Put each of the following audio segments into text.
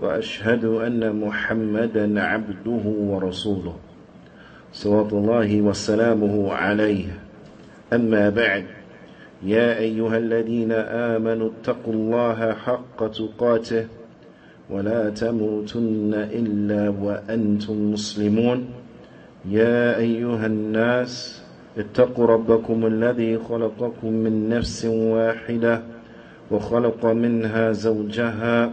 وأشهد أن محمدا عبده ورسوله صلوات الله وسلامه عليه. أما بعد يا أيها الذين آمنوا اتقوا الله حق تقاته ولا تموتن إلا وأنتم مسلمون. يا أيها الناس اتقوا ربكم الذي خلقكم من نفس واحدة وخلق منها زوجها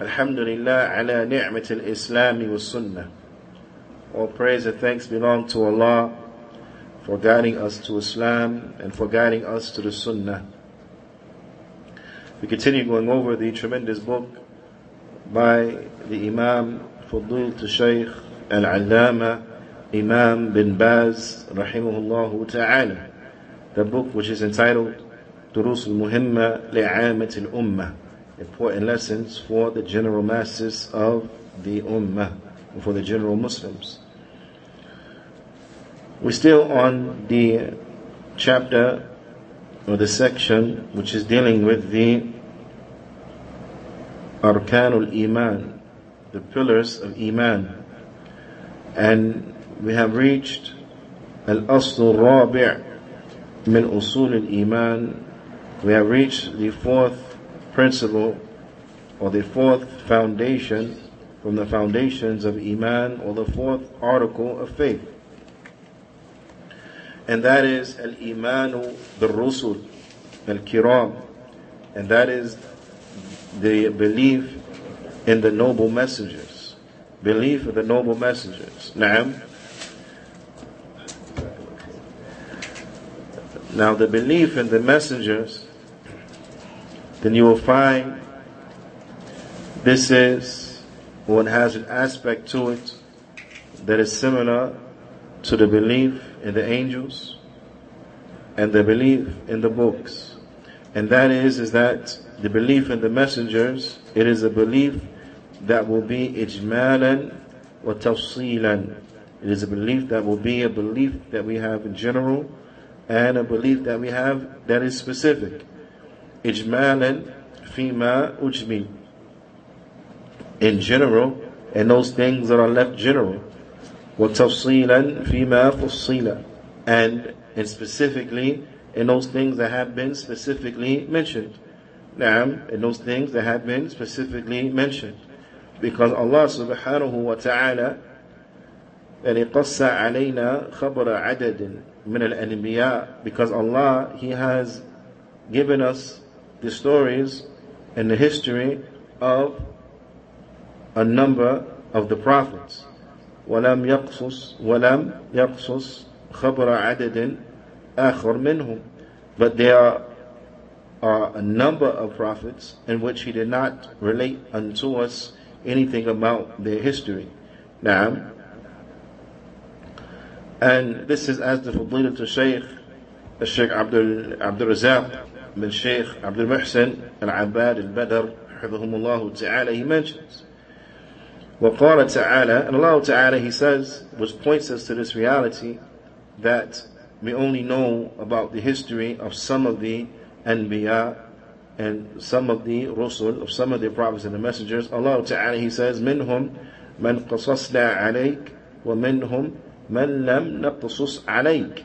الحمد لله على نعمة الإسلام والسنة All praise and thanks belong to Allah for guiding us to Islam and for guiding us to the Sunnah. We continue going over the tremendous book by the Imam Fudul to Shaykh Al-Allama Imam bin Baz rahimahullah ta'ala. The book which is entitled Durus al-Muhimma li'amat al-Ummah. Important lessons for the general masses of the Ummah, for the general Muslims. We're still on the chapter or the section which is dealing with the Arkanul Iman, the pillars of Iman. And we have reached Al-Asl Rabi' min Usul al-Iman. We have reached the fourth principle or the fourth foundation from the foundations of Iman or the fourth article of faith. And that is Al-Imanu bil-Rusul al-Kiram. And that is the belief in the noble messengers. Belief in the noble messengers. Naam. Now the belief in the messengers, then you will find this is one has an aspect to it that is similar to the belief in the angels and the belief in the books. And that is, is that the belief in the messengers, it is a belief that will be ijmalan wa tafsilan. It is a belief that will be a belief that we have in general and a belief that we have that is specific. Ijmalan fima ujmi. In general, and those things that are left general. وَتَفْصِيلًا فِيمَا فُصِّيلًا And, and specifically in those things that have been specifically mentioned. Naam, in those things that have been specifically mentioned. Because Allah subhanahu wa ta'ala يعني قص علينا خبر عدد من الأنبياء because Allah He has given us the stories and the history of a number of the prophets ولم يقصص ولم يقصص خبر عدد آخر منهم but there are a number of prophets in which he did not relate unto us anything about their history. Now, and this is as the Fadilat to Shaykh, Shaykh Abdul, Abdul Razak bin Shaykh Abdul Muhsin al-Abad al-Badr, حفظهم ta'ala, he mentions. وقال تعالى, and Allah Ta'ala, He says, which points us to this reality, that we only know about the history of some of the Anbiya and some of the Rusul, of some of the prophets and the messengers. Allah Ta'ala, He says, منهم من قصصنا عليك ومنهم من لم نقصص عليك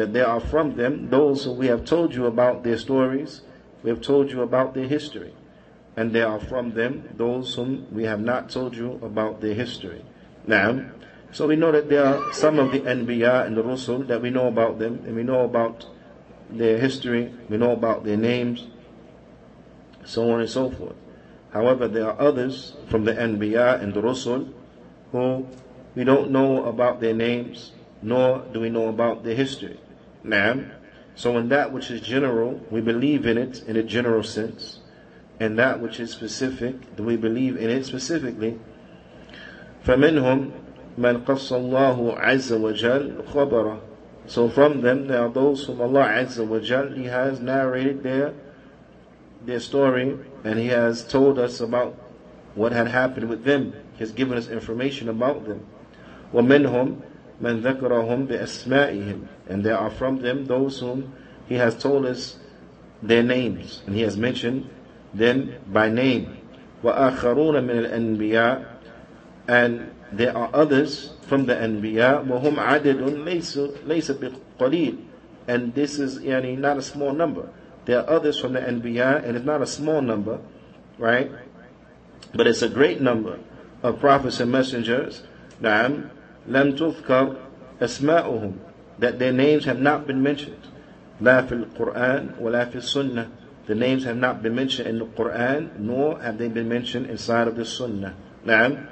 that there are from them those who we have told you about their stories, we have told you about their history. And there are from them those whom we have not told you about their history. Now, so we know that there are some of the Anbiya and the Rusul that we know about them, and we know about their history, we know about their names, so on and so forth. However, there are others from the Anbiya and the Rusul who we don't know about their names, nor do we know about their history. Now, so in that which is general, we believe in it in a general sense, and that which is specific, do we believe in it specifically. فمنهم من قص الله عز وجل خبره so from them there are those whom Allah Azza wa Jal, He has narrated their, their story and He has told us about what had happened with them. He has given us information about them. وَمِنْهُمْ مَنْ ذَكَرَهُمْ بِأَسْمَائِهِمْ And there are from them those whom He has told us their names. And He has mentioned them by name. وَآخَرُونَ مِنَ الْأَنْبِيَاءِ And there are others from the Anbiya, وَهُمْ عَدَدٌ لَيْسَ, ليس بِقَلِيلٍ And this is yani, not a small number. There are others from the Anbiya, and it's not a small number, right? But it's a great number of prophets and messengers. نعم لم تذكر أسماؤهم that their names have not been mentioned. لا في القرآن ولا في السنة The names have not been mentioned in the Quran, nor have they been mentioned inside of the Sunnah. نعم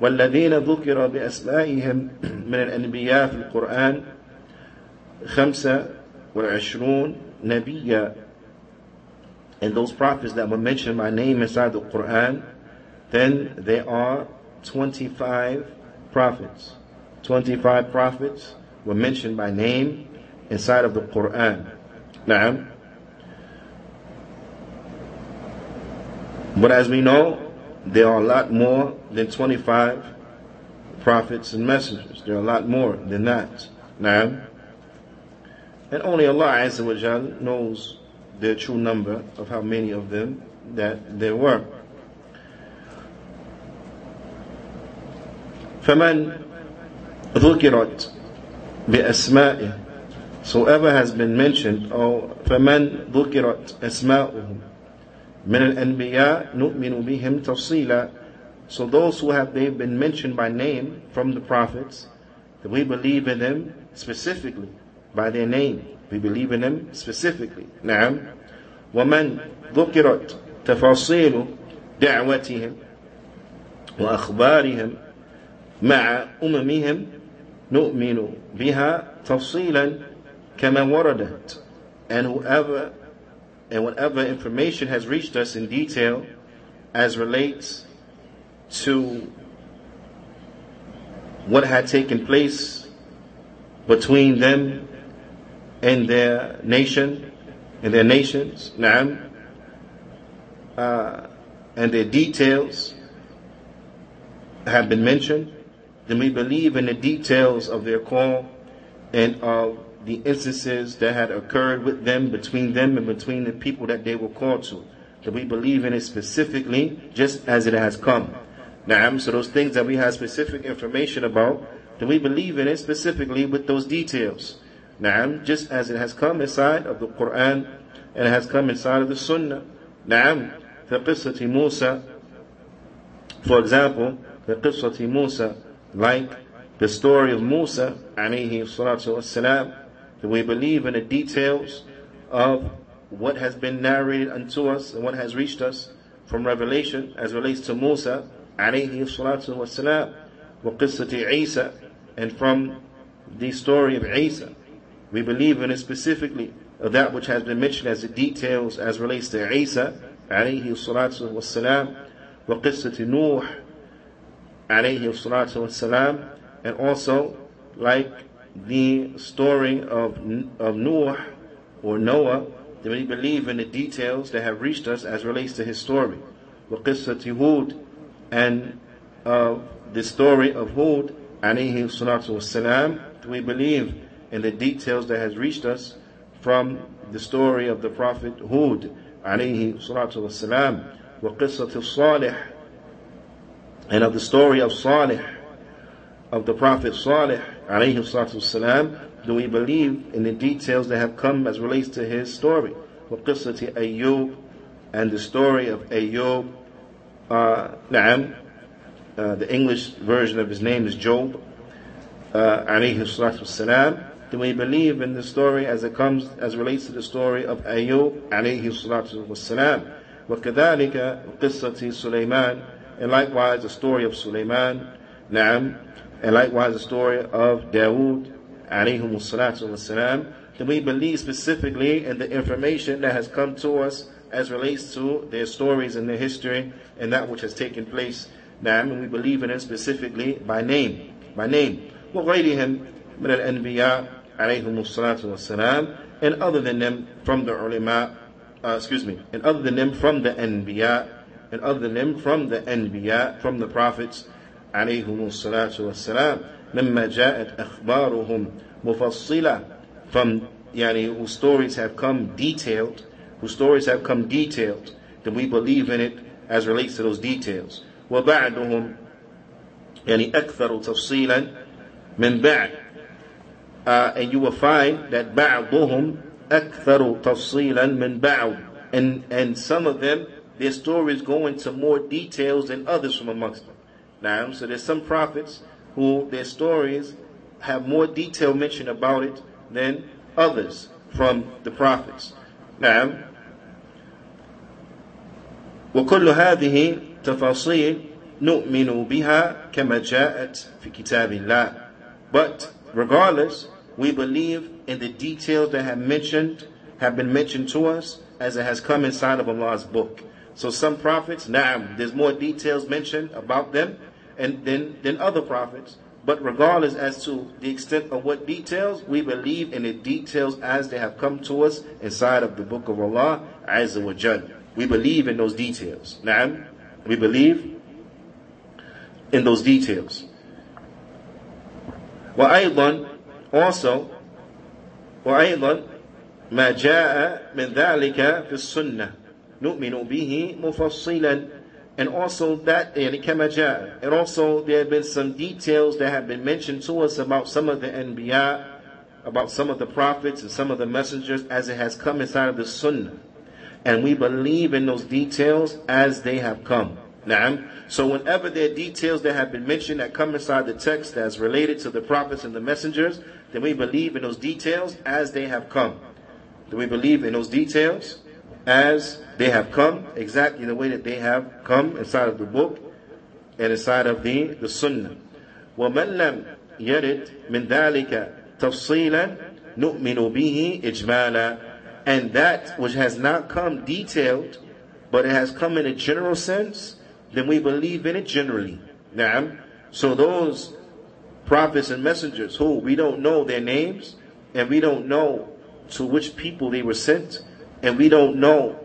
والذين ذكر بأسمائهم من الأنبياء في القرآن خمسة والعشرون نبيا and those prophets that were mentioned by name inside the Quran then there are 25 prophets 25 prophets were mentioned by name inside of the Quran نعم but as we know there are a lot more than 25 prophets and messengers. There are a lot more than that. Now, and only Allah Azza wa Jal knows the true number of how many of them that there were. فمن ذكرت بأسمائه so ever has been mentioned or فمن ذكرت أسماؤهم من الأنبياء نؤمن بهم تفصيلا So those who have been mentioned by name from the prophets, we believe in them specifically by their name. We believe in them specifically. نعم. ومن ذكرت تفاصيل دعوتهم وأخبارهم مع أممهم نؤمن بها تفصيلا كما وردت and whoever and whatever information has reached us in detail as relates to what had taken place between them and their nation and their nations, na'am, uh, and their details have been mentioned, then we believe in the details of their call and of the instances that had occurred with them, between them, and between the people that they were called to. That we believe in it specifically, just as it has come. Naam, so those things that we have specific information about, that we believe in it specifically with those details. Naam, just as it has come inside of the Quran and it has come inside of the Sunnah. Naam, the qissati Musa, for example, the qissati Musa, like the story of Musa alayhi salatu wasalam, that we believe in the details of what has been narrated unto us and what has reached us from revelation as relates to Musa alayhi salatu wasalam wa qissati Isa and from the story of Isa. We believe in it specifically of that which has been mentioned as the details as relates to Isa alayhi salatu wasalam wa qissati Nuh alayhi salatu wasalam and also like the story of, of Noah or Noah, then we believe in the details that have reached us as relates to his story. وقصة Hud and uh, the story of Hud alayhi salatu wasalam, we believe and the details that has reached us from the story of the Prophet Hud alayhi salatu wasalam وقصة الصالح and of the story of Salih of the Prophet Salih alayhi salatu wasalam do we believe in the details that have come as relates to his story وقصة أيوب and the story of Ayub uh, نعم uh, the English version of his name is Job uh, alayhi salatu wasalam then we believe in the story as it comes, as relates to the story of Ayub alayhi salatu wassalam. وكذلك قصة سليمان and likewise the story of Sulaiman, Naam, and likewise the story of Dawood alayhi salatu wassalam. Then we believe specifically in the information that has come to us as relates to their stories and their history and that which has taken place. Naam, and we believe in it specifically by name, by name. وغيرهم من الأنبياء alayhim salatu wasalam, and other than them from the ulama, uh, excuse me, and other than them from the anbiya, and other than them from the anbiya, from the prophets, alayhim salatu wasalam, مما جاءت أخبارهم مفصلة from yani whose stories have come detailed, whose stories have come detailed, then we believe in it as relates to those details. وبعدهم يعني أكثر تفصيلا من بعد uh, and you will find that بعضهم أكثر تفصيلا من بعض and, and some of them, their stories go into more details than others from amongst them. Now, so there's some prophets who their stories have more detail mentioned about it than others from the prophets. Now, وكل هذه تفاصيل نؤمن بها كما جاءت في كتاب الله. But regardless, we believe in the details that have mentioned have been mentioned to us as it has come inside of Allah's book. So some prophets, now there's more details mentioned about them and than, than other prophets. But regardless as to the extent of what details, we believe in the details as they have come to us inside of the book of Allah Azza wa Jal. We believe in those details. Naam, we believe in those details. وأيضا also وأيضا ما جاء من ذلك في السنة نؤمن به مفصلا and also that يعني كما جاء and also there have been some details that have been mentioned to us about some of the anbiya about some of the prophets and some of the messengers as it has come inside of the sunnah and we believe in those details as they have come Naam. So whenever there are details that have been mentioned that come inside the text that's related to the prophets and the messengers, then we believe in those details as they have come. Do we believe in those details as they have come, exactly the way that they have come inside of the book and inside of the, the sunnah. وَمَنْ لَمْ يَرِدْ مِنْ ذَلِكَ تَفْصِيلًا نُؤْمِنُ بِهِ إِجْمَالًا And that which has not come detailed, but it has come in a general sense, then we believe in it generally. Naam. So those prophets and messengers who we don't know their names and we don't know to which people they were sent and we don't know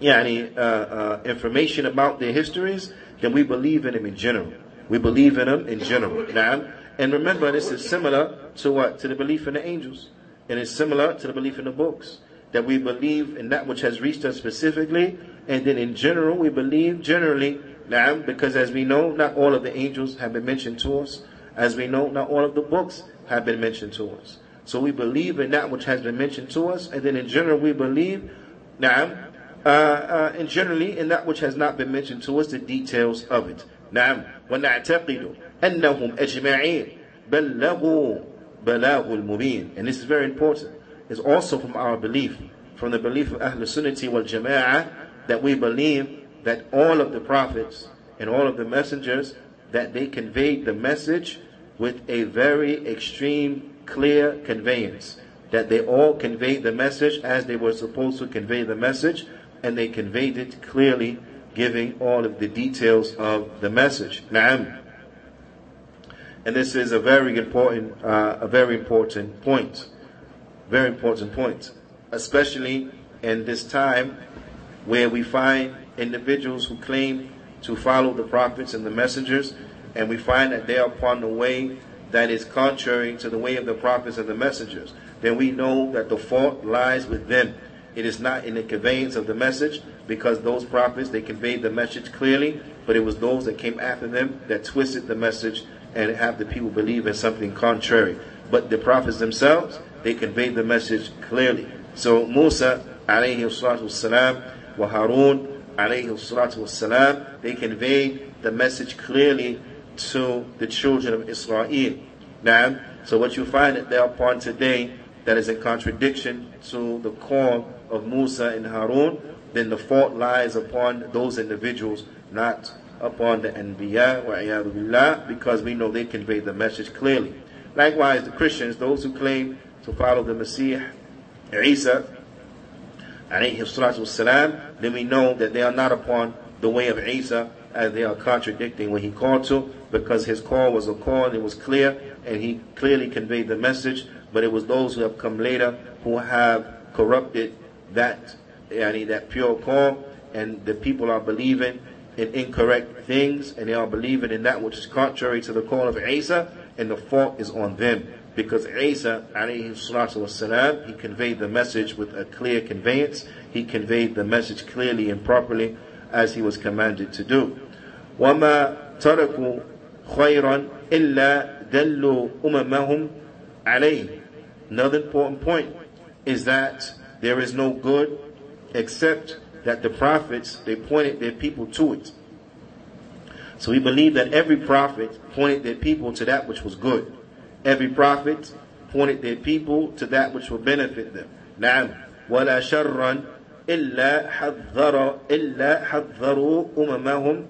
yani, uh, uh, information about their histories, then we believe in them in general. We believe in them in general. Naam. And remember, this is similar to what? To the belief in the angels. And it's similar to the belief in the books. That we believe in that which has reached us specifically and then in general, we believe generally, na'am, because as we know, not all of the angels have been mentioned to us. As we know, not all of the books have been mentioned to us. So we believe in that which has been mentioned to us, and then in general we believe, na'am, uh, uh, and generally in that which has not been mentioned to us, the details of it. نعم ونعتقد أنهم أجمعين بلغوا بلاغ المبين and this is very important it's also from our belief from the belief of Ahl Sunnati wal Jama'ah that we believe that all of the prophets and all of the messengers that they conveyed the message with a very extreme clear conveyance that they all conveyed the message as they were supposed to convey the message and they conveyed it clearly giving all of the details of the message Na'am. and this is a very important uh, a very important point very important point especially in this time where we find individuals who claim to follow the prophets and the messengers, and we find that they are upon the way that is contrary to the way of the prophets and the messengers, then we know that the fault lies with them. It is not in the conveyance of the message, because those prophets, they conveyed the message clearly, but it was those that came after them that twisted the message and have the people believe in something contrary. But the prophets themselves, they conveyed the message clearly. So Musa, alayhi salatu wasalam, wa Harun, alayhi salatu wasalam, they conveyed the message clearly to the children of Israel. Now, so what you find that they're upon today that is in contradiction to the call of Musa and Harun, then the fault lies upon those individuals, not upon the Anbiya, because we know they convey the message clearly. Likewise, the Christians, those who claim to follow the Messiah, Isa, wasalam, then we know that they are not upon the way of Isa, as they are contradicting what he called to, because his call was a call and it was clear, and he clearly conveyed the message, but it was those who have come later who have corrupted that, yani, that pure call, and the people are believing in incorrect things, and they are believing in that which is contrary to the call of Isa, and the fault is on them. Because Isa, alayhi salatu wasalam, he conveyed the message with a clear conveyance. He conveyed the message clearly and properly as he was commanded to do. وَمَا تَرَكُوا خَيْرًا إِلَّا دَلُّوا أُمَمَهُمْ عَلَيْهِ Another important point is that there is no good except that the prophets, they pointed their people to it. So we believe that every prophet pointed their people to that which was good. Every prophet pointed their people to that which will benefit them. نعم ولا شرا إلا حذر إلا حذروا أممهم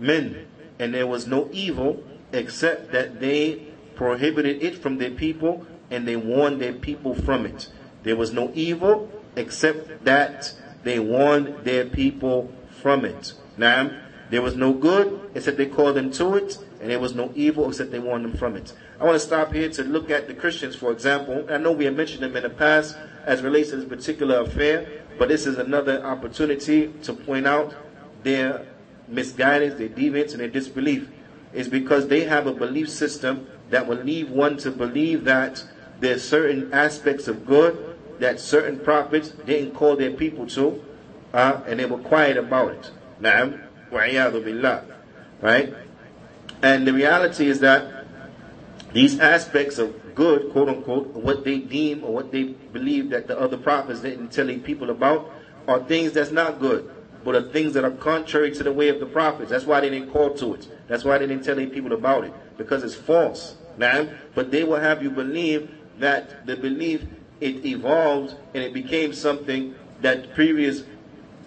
من and there was no evil except that they prohibited it from their people and they warned their people from it. There was no evil except that they warned their people from it. Now, there was no good except they called them to it, and there was no evil except they warned them from it. I want to stop here to look at the Christians, for example. I know we have mentioned them in the past as relates to this particular affair, but this is another opportunity to point out their misguidance, their deviance, and their disbelief. Is because they have a belief system that will lead one to believe that there's certain aspects of good that certain prophets didn't call their people to, uh, and they were quiet about it. Na'am, wa'iyadu billah. Right? And the reality is that these aspects of good, quote unquote, what they deem or what they believe that the other prophets didn't tell people about, are things that's not good, but are things that are contrary to the way of the prophets. That's why they didn't call to it. That's why they didn't tell any people about it, because it's false. Now, but they will have you believe that the belief it evolved and it became something that previous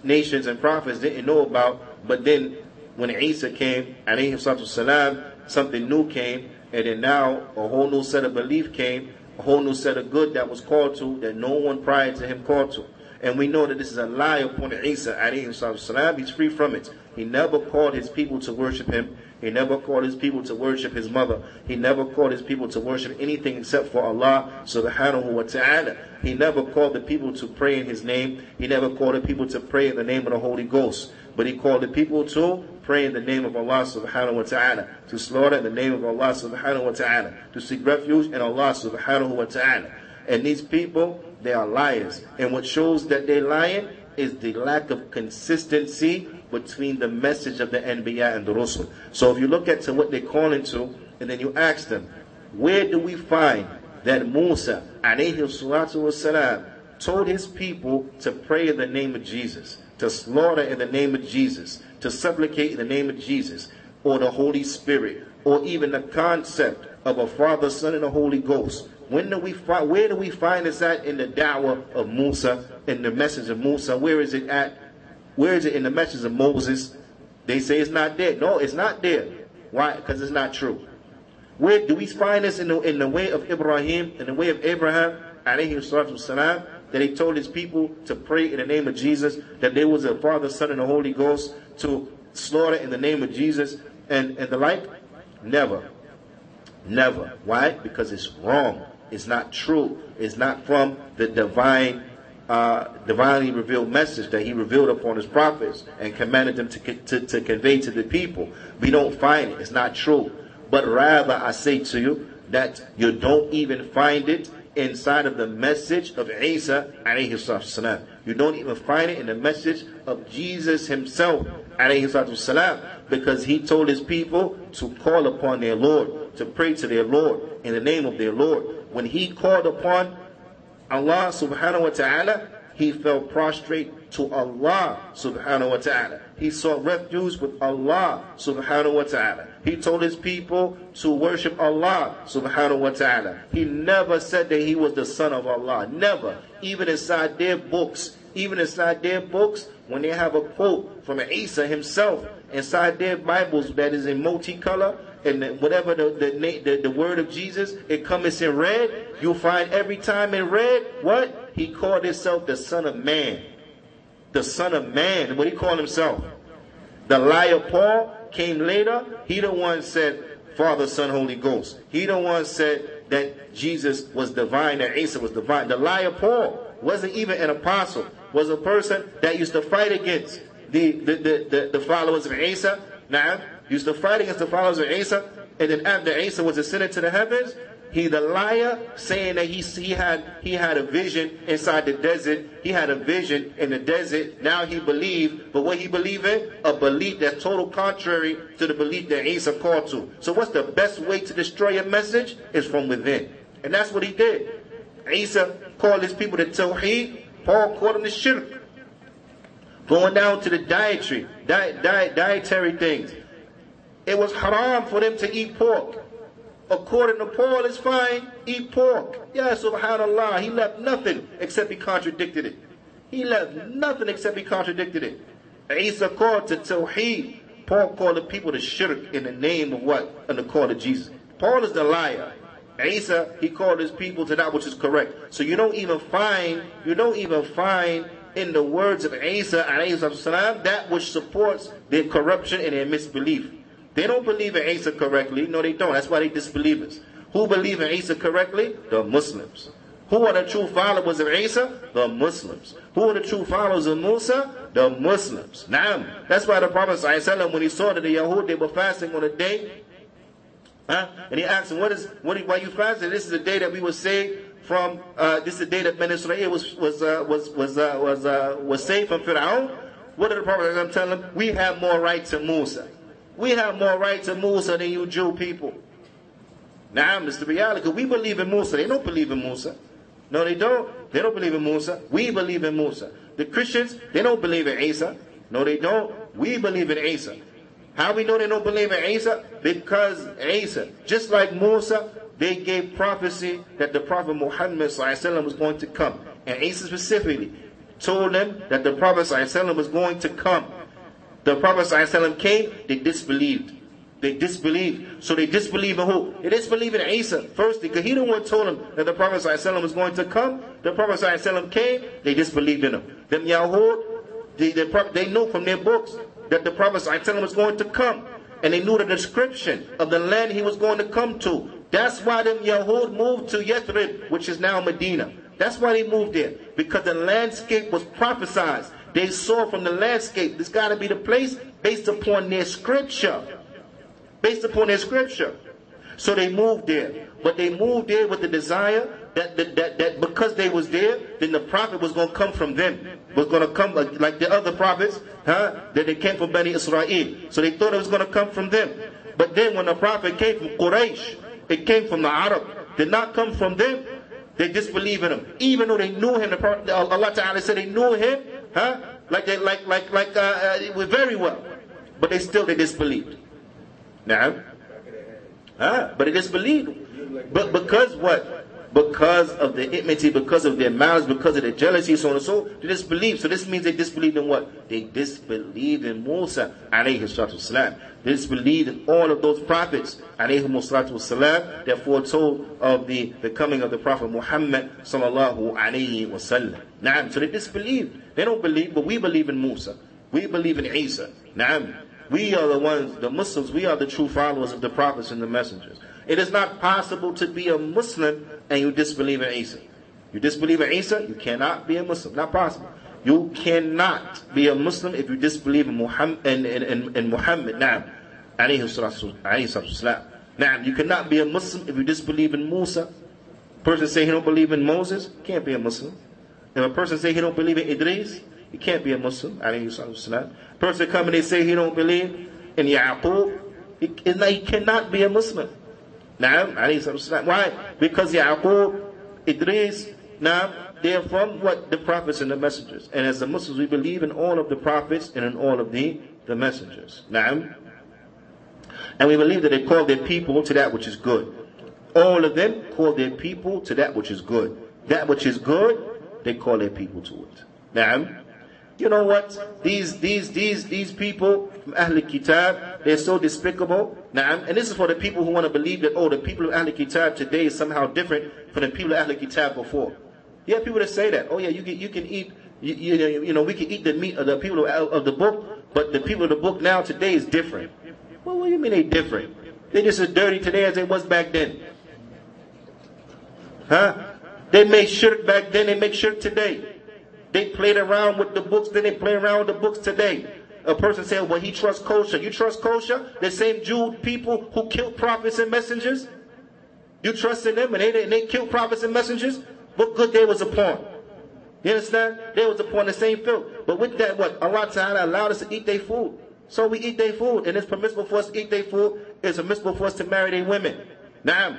nations and prophets didn't know about. But then when Isa came, salam, something new came, and then now a whole new set of belief came, a whole new set of good that was called to that no one prior to him called to. And we know that this is a lie upon Isa salam. He's free from it. He never called his people to worship him. He never called his people to worship his mother. He never called his people to worship anything except for Allah subhanahu wa ta'ala. He never called the people to pray in his name. He never called the people to pray in the name of the Holy Ghost. But he called the people to pray in the name of Allah subhanahu wa ta'ala, to slaughter in the name of Allah subhanahu wa ta'ala, to seek refuge in Allah subhanahu wa ta'ala. And these people, they are liars. And what shows that they're lying is the lack of consistency between the message of the Anbiya and the Rusul. So if you look at to what they call into, and then you ask them, where do we find that Musa, alayhi salatu told his people to pray in the name of Jesus, to slaughter in the name of Jesus, to supplicate in the name of Jesus, or the Holy Spirit, or even the concept of a Father, Son, and the Holy Ghost. When do we where do we find this at in the dawah of Musa, in the message of Musa? Where is it at where is it in the message of Moses? They say it's not there. No, it's not there. Why? Because it's not true. Where do we find this in the, in the way of Ibrahim, in the way of Abraham, alayhi that he told his people to pray in the name of Jesus, that there was a Father, Son, and the Holy Ghost to slaughter in the name of Jesus, and, and the like? Never. Never. Why? Because it's wrong. It's not true. It's not from the divine uh, divinely revealed message that he revealed upon his prophets and commanded them to, to, to convey to the people. We don't find it. It's not true. But rather, I say to you that you don't even find it inside of the message of Isa. You don't even find it in the message of Jesus himself because he told his people to call upon their Lord, to pray to their Lord in the name of their Lord. When he called upon Allah subhanahu wa ta'ala, he fell prostrate to Allah subhanahu wa ta'ala. He sought refuge with Allah subhanahu wa ta'ala. He told his people to worship Allah subhanahu wa ta'ala. He never said that he was the son of Allah. Never. Even inside their books, even inside their books, when they have a quote from Isa himself inside their Bibles that is in multicolor, and whatever the, the, the, the word of Jesus, it comes in red, you'll find every time in red, what? He called himself the Son of Man. The Son of Man. What he called himself? The liar Paul came later. He the one said, Father, Son, Holy Ghost. He the one said that Jesus was divine, that Isa was divine. The liar Paul wasn't even an apostle, was a person that used to fight against the, the, the, the, the followers of Isa. Now, used to fight against the followers of Isa. And then after Isa was ascended to the heavens, he the liar saying that he, he had he had a vision inside the desert. He had a vision in the desert. Now he believed, but what he believed in? A belief that's total contrary to the belief that Isa called to. So what's the best way to destroy a message? Is from within. And that's what he did. Isa called his people to Tawheed. Paul called them to Shirk. Going down to the dietary, diet, diet, dietary things. It was haram for them to eat pork. According to Paul, it's fine, eat pork. Yeah, subhanAllah, he left nothing except he contradicted it. He left nothing except he contradicted it. Isa called to Tawheed. Paul called the people to shirk in the name of what? In the call of Jesus. Paul is the liar. Isa, he called his people to that which is correct. So you don't even find, you don't even find in the words of Isa that which supports their corruption and their misbelief. They don't believe in Isa correctly. No, they don't. That's why they disbelievers. Who believe in Isa correctly? The Muslims. Who are the true followers of Isa? The Muslims. Who are the true followers of Musa? The Muslims. Now, that's why the Prophet when he saw that the Yahud, they were fasting on a day, huh? and he asked them, what is, what, why you fasting? This is the day that we were saved from, uh, this is the day that Bani Israel was, was, uh, was, was, uh, was, uh, was saved from Fir'aun. What did the Prophet ﷺ tell them? We have more rights than Musa. We have more rights to Musa than you Jew people. Now, Mr. Reality, we believe in Musa. They don't believe in Musa. No, they don't. They don't believe in Musa. We believe in Musa. The Christians, they don't believe in Isa. No, they don't. We believe in Isa. How we know they don't believe in Isa? Because Isa, just like Musa, they gave prophecy that the Prophet Muhammad was going to come. And Isa specifically told them that the Prophet was going to come the Prophet ﷺ came, they disbelieved. They disbelieved. So they disbelieve in who? They disbelieve in Isa. First, because he the one told them that the Prophet ﷺ was going to come. The Prophet ﷺ came, they disbelieved in him. Them Yahud, they, they, they knew from their books that the Prophet ﷺ was going to come. And they knew the description of the land he was going to come to. That's why them Yahud moved to Yathrib, which is now Medina. That's why they moved there. Because the landscape was prophesied. they saw from the landscape, this got to be the place based upon their scripture. Based upon their scripture. So they moved there. But they moved there with the desire that, that, that, that because they was there, then the prophet was going to come from them. Was going to come like, like the other prophets, huh? That they came from Bani Israel. So they thought it was going to come from them. But then when the prophet came from Quraysh, it came from the Arab. Did not come from them. They disbelieve in him. Even though they knew him, the prophet, Allah Ta'ala said they knew him, Huh? Like like, like, like, uh, uh, very well. But they still, they disbelieved. Now, huh? But they disbelieved. But because what? Because of the enmity, because of their malice, because of their jealousy, so on and so, they disbelieve. So this means they disbelieved in what? They disbelieved in Musa, alayhi salatu salam. They disbelieved in all of those prophets, alayhi salatu salam, that foretold of the, the coming of the Prophet Muhammad, sallallahu alayhi wasallam. Naam. So they disbelieved. They don't believe, but we believe in Musa. We believe in Isa. Naam. We are the ones, the Muslims, we are the true followers of the prophets and the messengers. It is not possible to be a Muslim and you disbelieve in Isa. You disbelieve in Isa, you cannot be a Muslim. Not possible. You cannot be a Muslim if you disbelieve in Muhammad. In, in, in, in Muhammad. Naam. Now, you cannot be a Muslim if you disbelieve in Musa. Person say he don't believe in Moses, can't be a Muslim. If a person say he don't believe in Idris, he can't be a Muslim. Person come and they say he don't believe in Yaqub, he, he cannot be a Muslim. Now, why? Because Yaqub, Idris, now they are from what the prophets and the messengers. And as the Muslims, we believe in all of the prophets and in all of the the messengers. Now, and we believe that they call their people to that which is good. All of them call their people to that which is good. That which is good, they call their people to it. Now, you know what? These these these these people from Ahl Kitab, they're so despicable. Now, and this is for the people who want to believe that oh, the people of Ahl Kitab today is somehow different from the people of Ahl Kitab before. Yeah, people that say that. Oh yeah, you can you can eat you, you, you know we can eat the meat of the people of, of the book, but the people of the book now today is different. Well, what do you mean they're different? They just as dirty today as they was back then. Huh? They made shirk back then, they make shirk today. They played around with the books, then they play around with the books today. A person saying, well, he trusts kosher. You trust kosher? The same Jew people who killed prophets and messengers? You trust in them and they, and they killed prophets and messengers? What good they was upon? You understand? They was upon the same filth. But with that, what? Allah Ta'ala allowed us to eat their food. So we eat their food. And it's permissible for us to eat their food. It's permissible for us to marry their women. Now,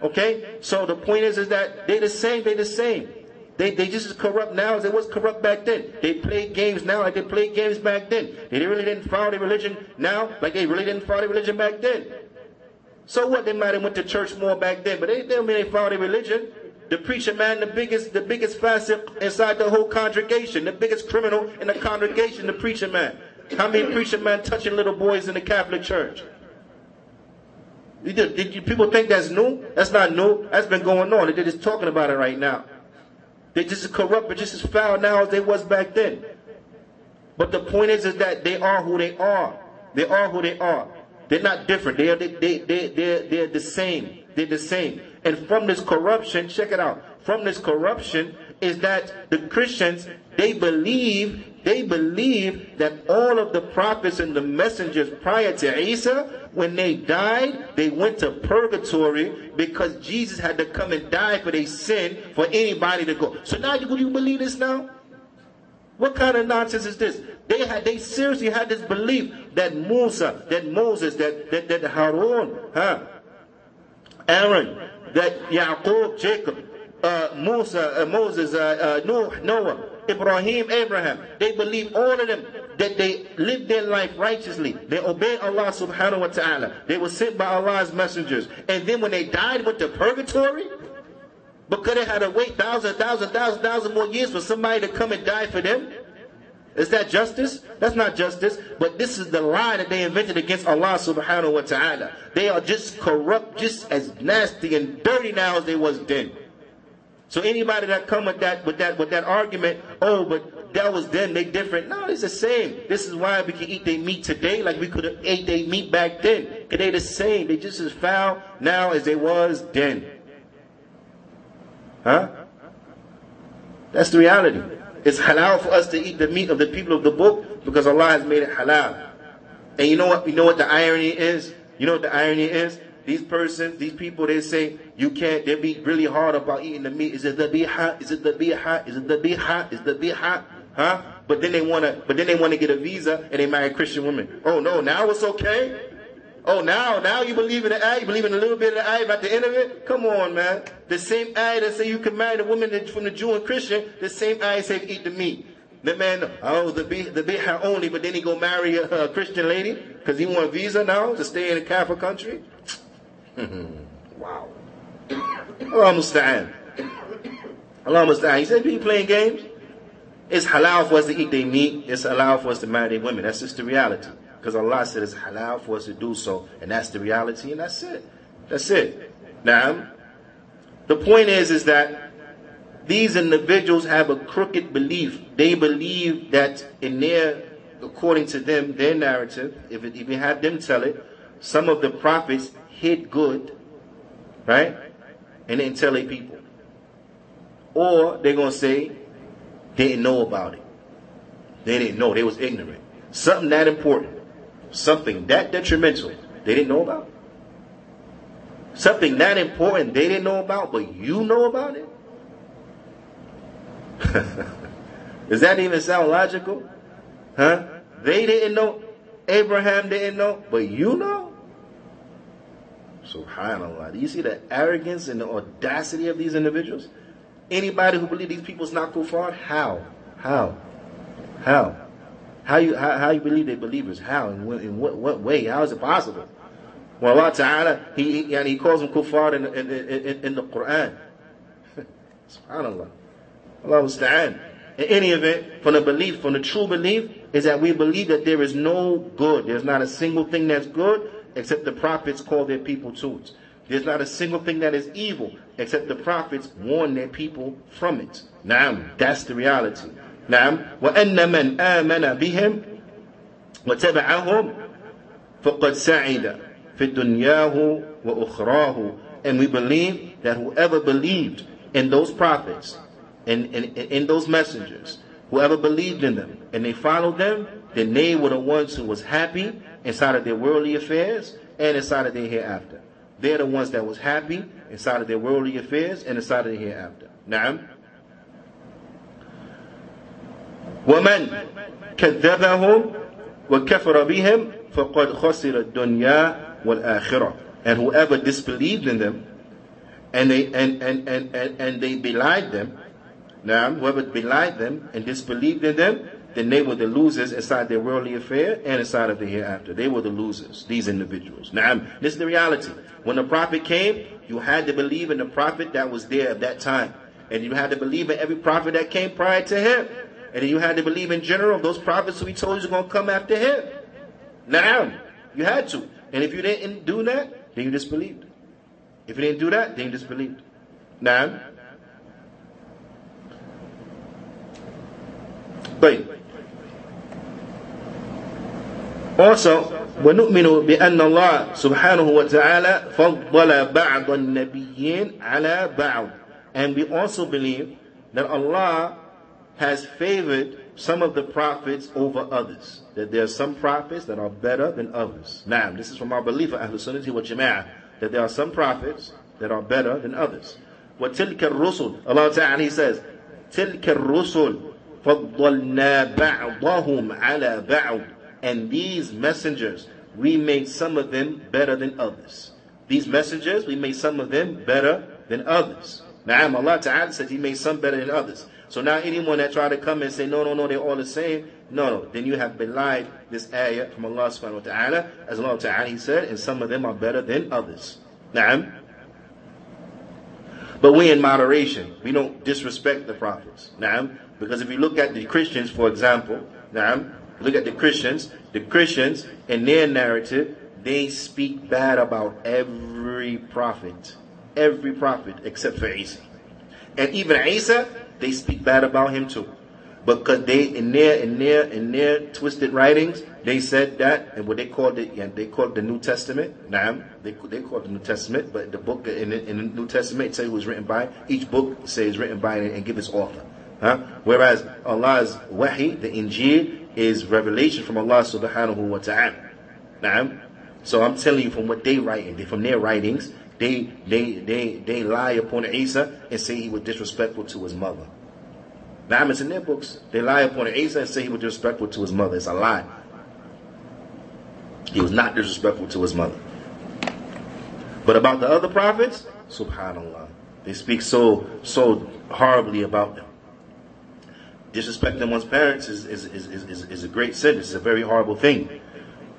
okay? So the point is, is that they the same, they the same. They, they just as corrupt now as they was corrupt back then. They play games now like they played games back then. They really didn't follow their religion now like they really didn't follow their religion back then. So what? They might have went to church more back then, but they, they don't mean they follow their religion. The preacher man, the biggest, the biggest fasiq inside the whole congregation, the biggest criminal in the congregation, the preacher man. How many preacher man touching little boys in the Catholic Church? Did, did you, people think that's new? That's not new. That's been going on. They're just talking about it right now. They're just as corrupt, but just as foul now as they was back then. But the point is, is that they are who they are. They are who they are. They're not different. They are they, they, they, they're, they're the same. They're the same. And from this corruption, check it out. From this corruption is that the Christians, they believe they believe that all of the prophets and the messengers prior to Isa, when they died, they went to purgatory because Jesus had to come and die for their sin for anybody to go. So now, do you believe this now? What kind of nonsense is this? They had, they seriously had this belief that Musa, that Moses, that, that, that Harun, huh? Aaron, that Yaqub, Jacob, uh, Musa, uh, Moses, uh, uh Noah, Noah, Ibrahim, Abraham. They believe all of them that they lived their life righteously. They obeyed Allah subhanahu wa ta'ala. They were sent by Allah's messengers. And then when they died, went to purgatory? Because they had to wait thousand, thousand, thousand, thousand more years for somebody to come and die for them? Is that justice? That's not justice. But this is the lie that they invented against Allah subhanahu wa ta'ala. They are just corrupt, just as nasty and dirty now as they was then. So anybody that come with that with that with that argument, oh, but that was then, they different. No, it's the same. This is why we can eat their meat today like we could have ate their meat back then. Cause they the same. They just as foul now as they was then. Huh? That's the reality. It's halal for us to eat the meat of the people of the book because Allah has made it halal. And you know what? You know what the irony is? You know what the irony is? These persons, these people, they say you can't. They be really hard about eating the meat. Is it the be hot? Is it the hot? Is it the hot? Is the hot? Huh? But then they wanna, but then they wanna get a visa and they marry a Christian women. Oh no, now it's okay. Oh, now, now you believe in the ayah, you believe in a little bit of the ayah at the end of it? Come on, man. The same ayah that say you can marry the woman from the Jew and Christian, the same ayah say eat the meat. The man, oh, the be the only, but then he go marry a, a Christian lady because he want a visa now to stay in a Catholic country. wow. Allah musta'an. Allah musta'an. He said, be playing games. It's halal for us to eat their meat. It's halal for us to marry their women. That's just the reality. Because Allah said it's halal for us to do so. And that's the reality. And that's it. That's it. Now, the point is, is that these individuals have a crooked belief. They believe that in their, according to them, their narrative, if, it, if you have them tell it, some of the prophets hid good, right? And didn't tell their people. Or they're going to say didn't know about it. They didn't know. They was ignorant. Something that important. Something that detrimental. They didn't know about. Something that important they didn't know about, but you know about it? Does that even sound logical? Huh? They didn't know. Abraham didn't know, but you know? so Subhanallah. Do you see the arrogance and the audacity of these individuals? Anybody who believes these people's not kuffar, how? How? How? How you how, how you believe they believers? How? In, what, in what, what way? How is it possible? Well, Allah Ta'ala, he, he, he calls them kuffar in, in, in, in the Quran. Subhanallah. Allah musta'an. In any event, from the belief, from the true belief, is that we believe that there is no good. There's not a single thing that's good except the prophets call their people to it. There's not a single thing that is evil except the prophets warn their people from it. Now, that's the reality. نعم وأن من آمن بهم وتبعهم فقد سعد في دنياه وأخراه and we believe that whoever believed in those prophets in, in, in those messengers whoever believed in them and they followed them then they were the ones who was happy inside of their worldly affairs and inside of their hereafter they're the ones that was happy inside of their worldly affairs and inside of their hereafter نعم ومن كذبهم وكفر بهم فقد خسر الدنيا والآخرة and whoever disbelieved in them and they and and and and, and they belied them now whoever belied them and disbelieved in them then they were the losers inside their worldly affair and inside of the hereafter. They were the losers, these individuals. Now, this is the reality. When the prophet came, you had to believe in the prophet that was there at that time. And you had to believe in every prophet that came prior to him. And then you had to believe in general those prophets who he told you were going to come after him. Now, you had to. And if you didn't do that, then you disbelieved. If you didn't do that, then you disbelieved. Now, but also ونؤمن بأن الله سبحانه وتعالى فضل بعض النبيين على بعض and we also believe that Allah has favored some of the prophets over others. That there are some prophets that are better than others. Now, this is from our belief of Ahlul Sunnah wal Jama'ah, that there are some prophets that are better than others. وَتِلْكَ الرُّسُلُ Allah Ta'ala, He says, تِلْكَ الرُّسُلُ فَضَّلْنَا بَعْضَهُمْ عَلَى بَعْضٍ and these messengers, we made some of them better than others. These messengers, we made some of them better than others. Now, Allah Ta'ala says He made some better than others. So now anyone that try to come and say, no, no, no, they're all the same, no, no, then you have belied this ayah from Allah subhanahu wa ta'ala. As Allah ta'ala, He said, and some of them are better than others. Na'am. But we in moderation. We don't disrespect the prophets. Na'am. Because if you look at the Christians, for example, na'am, look at the Christians, the Christians in their narrative, they speak bad about every prophet. Every prophet except for Isa. And even Isa, they speak bad about him too. Because they in their in their in their twisted writings, they said that and what they called it, yeah, they called the New Testament. Naam, they they called the New Testament, but the book in the, in the New Testament it says it was written by. Each book says written by and, and give its author. Huh? Whereas Allah's wahi, the Injil, is revelation from Allah subhanahu wa ta'ala. Naam. So I'm telling you from what they write, from their writings, they, they, they, they lie upon Isa and say he was disrespectful to his mother. Now it's in their books. They lie upon Isa and say he was disrespectful to his mother. It's a lie. He was not disrespectful to his mother. But about the other prophets, subhanallah, they speak so so horribly about them. Disrespecting one's parents is, is, is, is, is a great sin. It's a very horrible thing.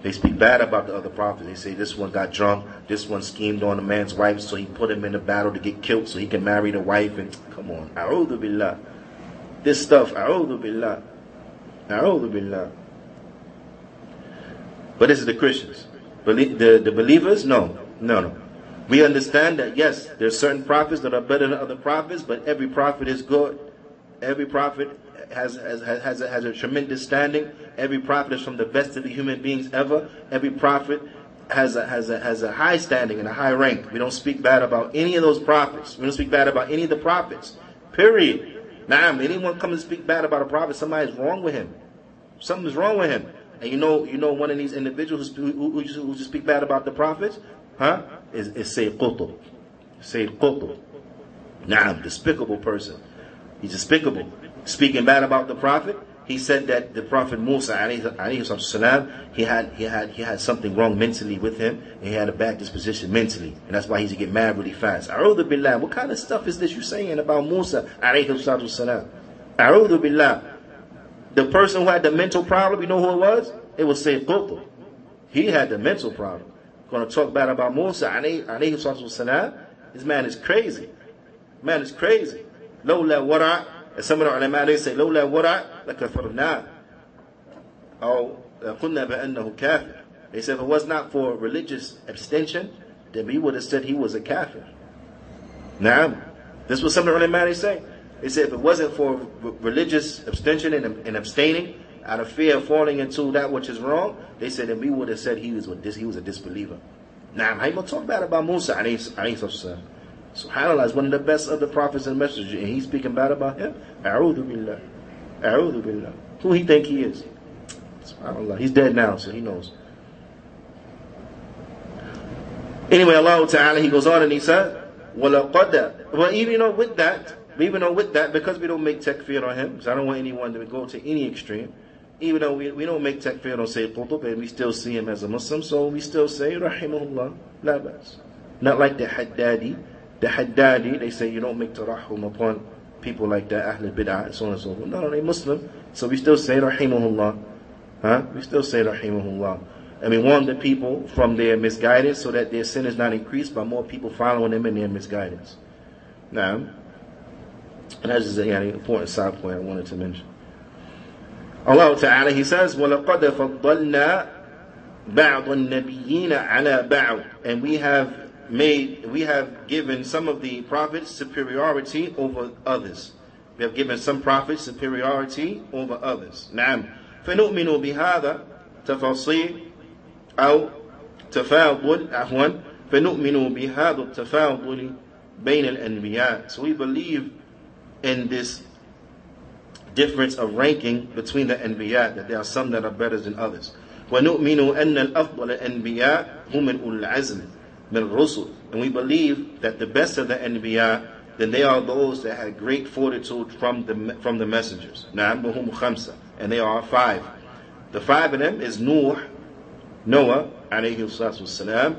They speak bad about the other prophets. They say this one got drunk, this one schemed on a man's wife, so he put him in a battle to get killed so he can marry the wife. And come on, a'udhu billah. This stuff, a'udhu billah. A'udhu billah. But this is the Christians. The, the believers? No, no, no. We understand that yes, there are certain prophets that are better than other prophets, but every prophet is good. Every prophet has, has, has, a, has a tremendous standing. Every prophet is from the best of the human beings ever. Every prophet has a, has a, has a high standing and a high rank. We don't speak bad about any of those prophets. We don't speak bad about any of the prophets. Period. Now, anyone come to speak bad about a prophet, somebody's wrong with him. Something's wrong with him. And you know, you know, one of these individuals who, who, who, who speak bad about the prophets, huh? is, is Sayyid Qutb. Sayyid Qutb. Naam, despicable person. He's despicable Speaking bad about the Prophet, he said that the Prophet Musa alayhi salam, he had he had he had something wrong mentally with him, and he had a bad disposition mentally, and that's why he used to get mad really fast. A'udhu billah. What kind of stuff is this you saying about Musa alayhi salam? A'udhu billah. The person who had the mental problem, you know who it was? It was Sayyid Qutb. He had the mental problem. Going to talk bad about Musa alayhi salam. This man is crazy. Man is crazy. لولا ورع and some of the ulama they say لولا ورع لكفرنا أو قلنا بأنه كافر they said if it was not for religious abstention then we would have said he was a kafir now this was some of the ulama they say they said if it wasn't for religious abstention and, and abstaining out of fear of falling into that which is wrong they said then we would have said he was, he was a disbeliever now how you going to talk bad about Musa alayhi, alayhi SubhanAllah is one of the best of the prophets and messengers, and he's speaking bad about him. A'udhu billah. A'udhu billah. Who he think he is? SubhanAllah. He's dead now, so he knows. Anyway, Allah Ta'ala, he goes on and he said, وَلَقَدَ Well, even you know, with that, even though with that, because we don't make takfir on him, because I don't want anyone to go to any extreme, even though we, we don't make takfir on Sayyid Qutb, and we still see him as a Muslim, so we still say, Rahimahullah, la bas. Not like the Haddadi, the Haddadi, they say you don't make tarahum upon people like that, Ahl Bid'ah, and so on and so forth. No, no, they Muslim. So we still say Rahimahullah. Huh? We still say Rahimahullah. And we warn the people from their misguidance so that their sin is not increased by more people following them in their misguidance. Now, and that's just an important side point I wanted to mention. Allah Ta'ala, He says, وَلَقَدْ فَضَّلْنَا بَعْضَ النَّبِيِّينَ عَلَى بَعْض And we have made, we have given some of the prophets superiority over others. We have given some prophets superiority over others. نعم. فنؤمن بهذا تفاصيل أو تفاضل عفوا فنؤمن بهذا التفاضل بين الأنبياء. So we believe in this difference of ranking between the Anbiya, that there are some that are better than others. ونؤمن أن الأفضل الأنبياء هم الأولى العزم min rusul. And we believe that the best of the anbiya, then they are those that had great fortitude from the from the messengers. Na'amuhum khamsa. And they are five. The five of them is Nuh, Noah, alayhi wasalam,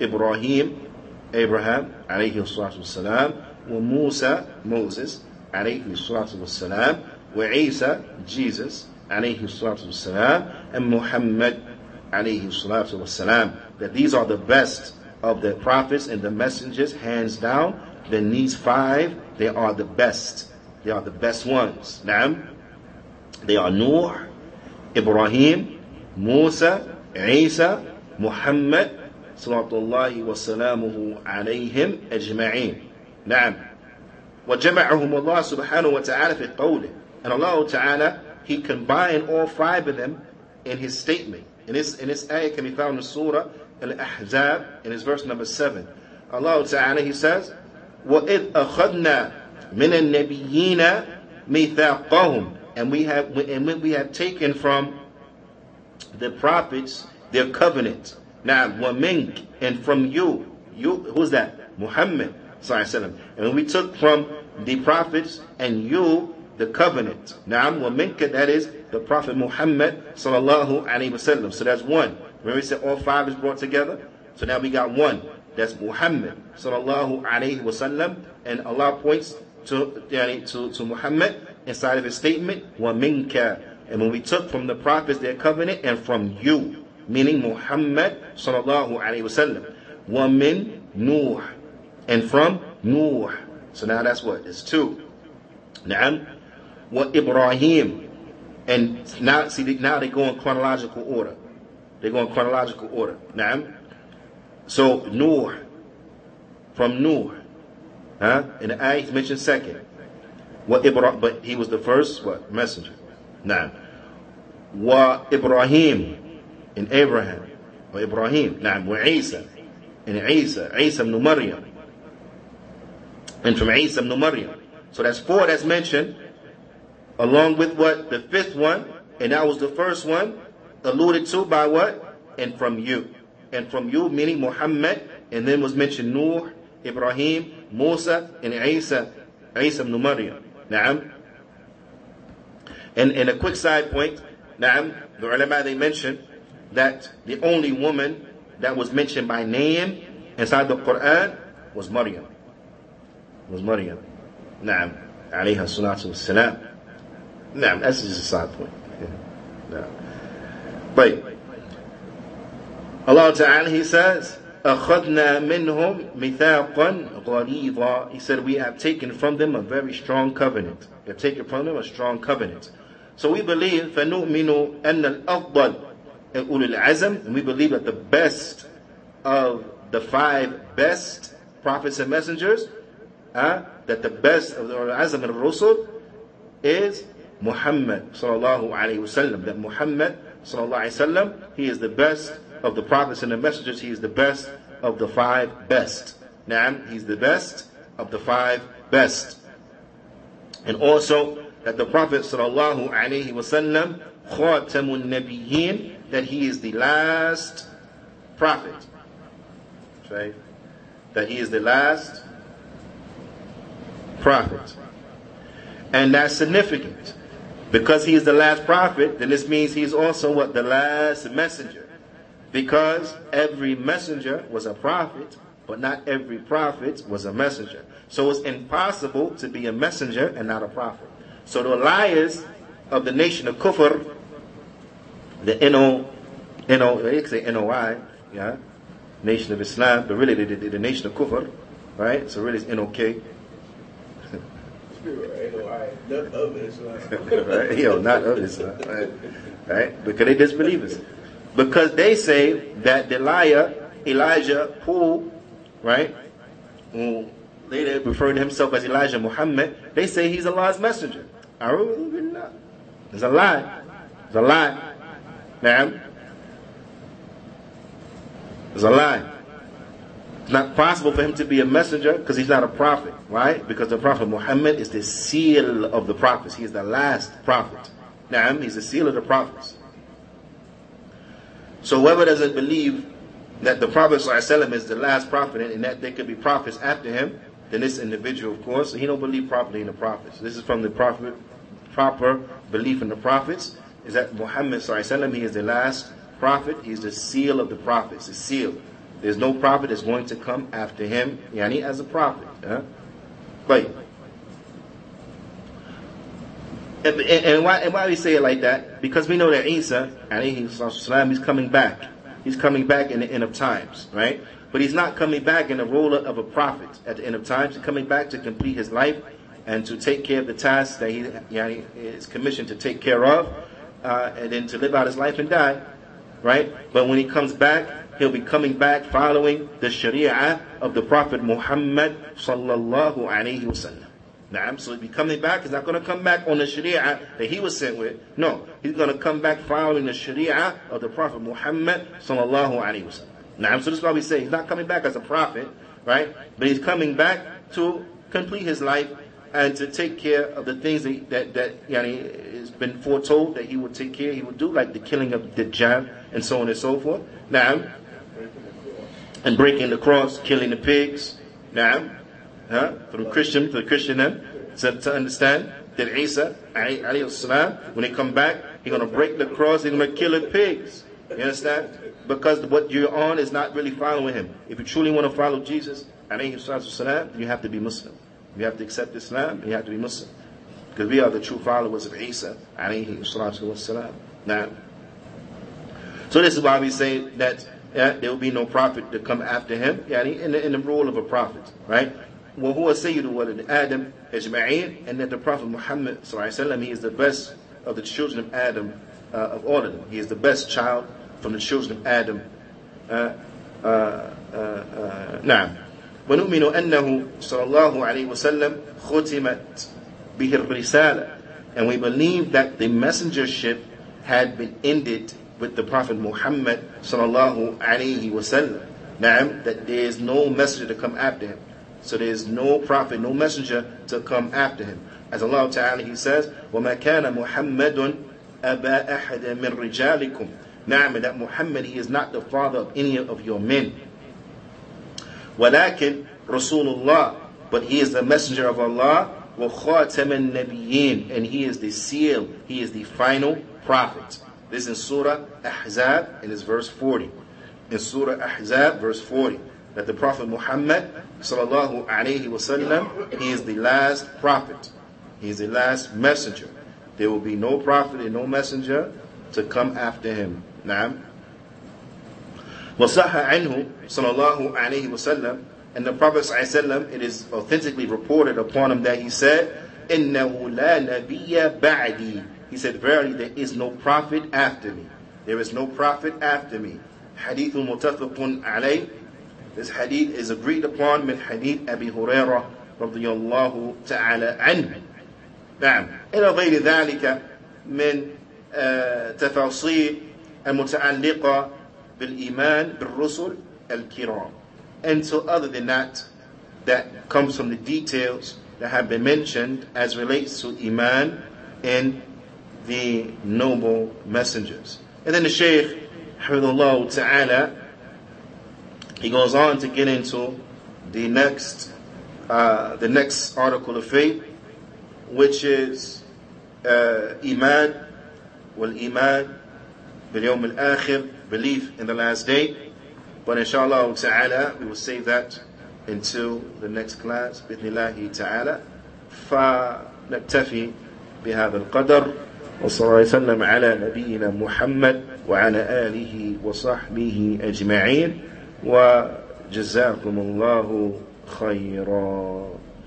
Ibrahim, Abraham, alayhi wasalam, Musa, Moses, alayhi salatu wasalam, Isa, Jesus, salatu wasalam, and Muhammad, salatu wasalam. That these are the best of the prophets and the messengers, hands down, then these five, they are the best. They are the best ones. Naam. They are Nuh, Ibrahim, Musa, Isa, Muhammad, sallallahu wa salamuhu alayhim ajma'in. Naam. وجمعهم الله سبحانه وتعالى في قوله and Allah Ta'ala He combined all five of them in His statement in this in this ayah can be found in Surah Al-Ahzab in his verse number 7. Allah Ta'ala, He says, وَإِذْ أَخَذْنَا مِنَ النَّبِيِّينَ مِيثَاقَهُمْ And we have and when we have taken from the prophets their covenant. Now, وَمِنْكَ And from you, you who's that? Muhammad. And when we took from the prophets and you the covenant. Now, وَمِنْكَ That is the Prophet Muhammad sallallahu alaihi wasallam. So that's one. Remember we said all five is brought together? So now we got one. That's Muhammad sallallahu alayhi wasallam. And Allah points to, to, to Muhammad inside of his statement, wa minka. And when we took from the prophets their covenant and from you, meaning Muhammad sallallahu alayhi wasallam. Wa min Nuh. And from Nuh. So now that's what? It's two. Naam. Wa Ibrahim. And now, see, now they go in chronological order. They go in chronological order. Naam. So Nuh, from Nuh, huh? In the ayah mentioned second. What Ibrahim, but he was the first what messenger. Naam. Wa Ibrahim in Abraham. Wa Ibrahim. Naam. Wa Isa in Isa. Isa ibn Maryam. And from Isa ibn Maryam. So that's four that's mentioned, along with what the fifth one, and that was the first one alluded to by what? And from you. And from you, meaning Muhammad and then was mentioned Nuh, Ibrahim, Musa, and Isa, Isa ibn Maryam. Na'am. And, and a quick side point, Na'am, the ulama they mentioned that the only woman that was mentioned by name inside the Quran was Maryam. Was Maryam. Na'am. Alayha salatu wassalam. Na'am, that's just a side point. Yeah. Na'am. But Allah Ta'ala, He says, أخذنا منهم ميثاقا غليظا He said, we have taken from them a very strong covenant. We have taken from them a strong covenant. So we believe فنؤمن أن الأفضل أولي العزم and we believe that the best of the five best prophets and messengers uh, that the best of the Azam and Rusul is Muhammad sallallahu alayhi wasallam. That Muhammad wasallam, he is the best of the prophets and the messengers. He is the best of the five best. Naam, he's the best of the five best. And also that the Prophet sallallahu alayhi wasallam, that he is the last prophet. Right? That he is the last prophet. And that's significant. Because he is the last prophet, then this means he's also what? The last messenger. Because every messenger was a prophet, but not every prophet was a messenger. So it's impossible to be a messenger and not a prophet. So the liars of the nation of Kufr, the N-O, N-O, they say N-O-I, yeah, nation of Islam, but really the, the, the nation of Kufr, right? So really it's N-O-K, right? Yo, not of Islam, right? right? Because they disbelievers. Because they say that Elijah, Elijah, who, right, mm. who later referred to himself as Elijah Muhammad, they say he's Allah's messenger. It's a lie. It's a lie. Ma'am. It's a lie. It's not possible for him to be a messenger because he's not a prophet, right? Because the Prophet Muhammad is the seal of the prophets. He is the last prophet. Now, he's the seal of the prophets. So whoever doesn't believe that the Prophet ﷺ is the last prophet and that there could be prophets after him, then this individual, of course, he don't believe properly in the prophets. This is from the prophet, proper belief in the prophets, is that Muhammad ﷺ, he is the last prophet, he's the seal of the prophets, the seal. There's no prophet that's going to come after him, yani as a prophet. Huh? But and, and, why and why we say it like that? Because we know that Isa, salam, he's coming back. He's coming back in the end of times, right? But he's not coming back in the role of a prophet at the end of times. He's coming back to complete his life and to take care of the tasks that he yani, is commissioned to take care of, uh, and then to live out his life and die, right? But when he comes back, he'll be coming back following the Sharia of the Prophet Muhammad sallallahu alaihi wasallam. Now, so he'll be coming back. He's not going to come back on the Sharia that he was sent with. No, he's going to come back following the Sharia of the Prophet Muhammad sallallahu alaihi wasallam. Now, so this is why we say he's not coming back as a prophet, right? But he's coming back to complete his life and to take care of the things that that, that yani, has been foretold that he would take care, he would do, like the killing of Dajjal and so on and so forth. Now, and breaking the cross, killing the pigs. Now, huh? from Christian to Christian then, to, to understand that Isa, salam, when he come back, he's going to break the cross, he's going to kill the pigs. You understand? Because what you're on is not really following him. If you truly want to follow Jesus, salam, you have to be Muslim. You have to accept Islam, you have to be Muslim. Because we are the true followers of Isa, salam. Now, so this is why we say that yeah, there will be no prophet to come after him, yeah, in the, in the role of a prophet, right? وهو سيد ولد Adam أجمعين and that the Prophet Muhammad وسلم, he is the best of the children of Adam uh, of all of them. He is the best child from the children of Adam. Uh, uh, uh, uh, نعم ونؤمن أنه صلى الله عليه وسلم ختمت به الرسالة and we believe that the messengership had been ended with the Prophet Muhammad sallallahu alaihi wasallam. Naam, that there is no messenger to come after him. So there is no prophet, no messenger to come after him. As Allah Ta'ala He says, وَمَا كَانَ مُحَمَّدٌ أَبَا أَحَدٍ مِّن رِجَالِكُمْ Naam, that Muhammad, he is not the father of any of your men. ولكن رسول الله but he is the messenger of Allah وخاتم النبيين and he is the seal he is the final prophet this is in Surah Ahzab in his verse 40 in Surah Ahzab verse 40 that the Prophet Muhammad sallallahu alaihi wasallam he is the last prophet he is the last messenger there will be no prophet and no messenger to come after him نعم وصح عنه صلى الله عليه وسلم and the Prophet ﷺ, it is authentically reported upon him that he said, إِنَّهُ لَا نَبِيَّ بَعْدِي He said, verily there is no prophet after me. There is no prophet after me. Hadith متفق عليه. This hadith is agreed upon من hadith أبي هريرة رضي الله تعالى عنه. نعم. إلى غير ذلك من تفاصيل المتعلقة بالإيمان بالرسل الكرام. And so other than that, that comes from the details that have been mentioned as relates to Iman and the noble messengers. And then the Shaykh, Hamdulillah Ta'ala, he goes on to get into the next, uh, the next article of faith, which is uh, Iman, wal Iman, bil Yawm al-Akhir, belief in the last day. But inshallah ta'ala, we will save that until the next class. بإذن الله تعالى. فنكتفي بهذا القدر وصلى الله وسلم على نبينا محمد وعلى آله وصحبه أجمعين وجزاكم الله خيرا.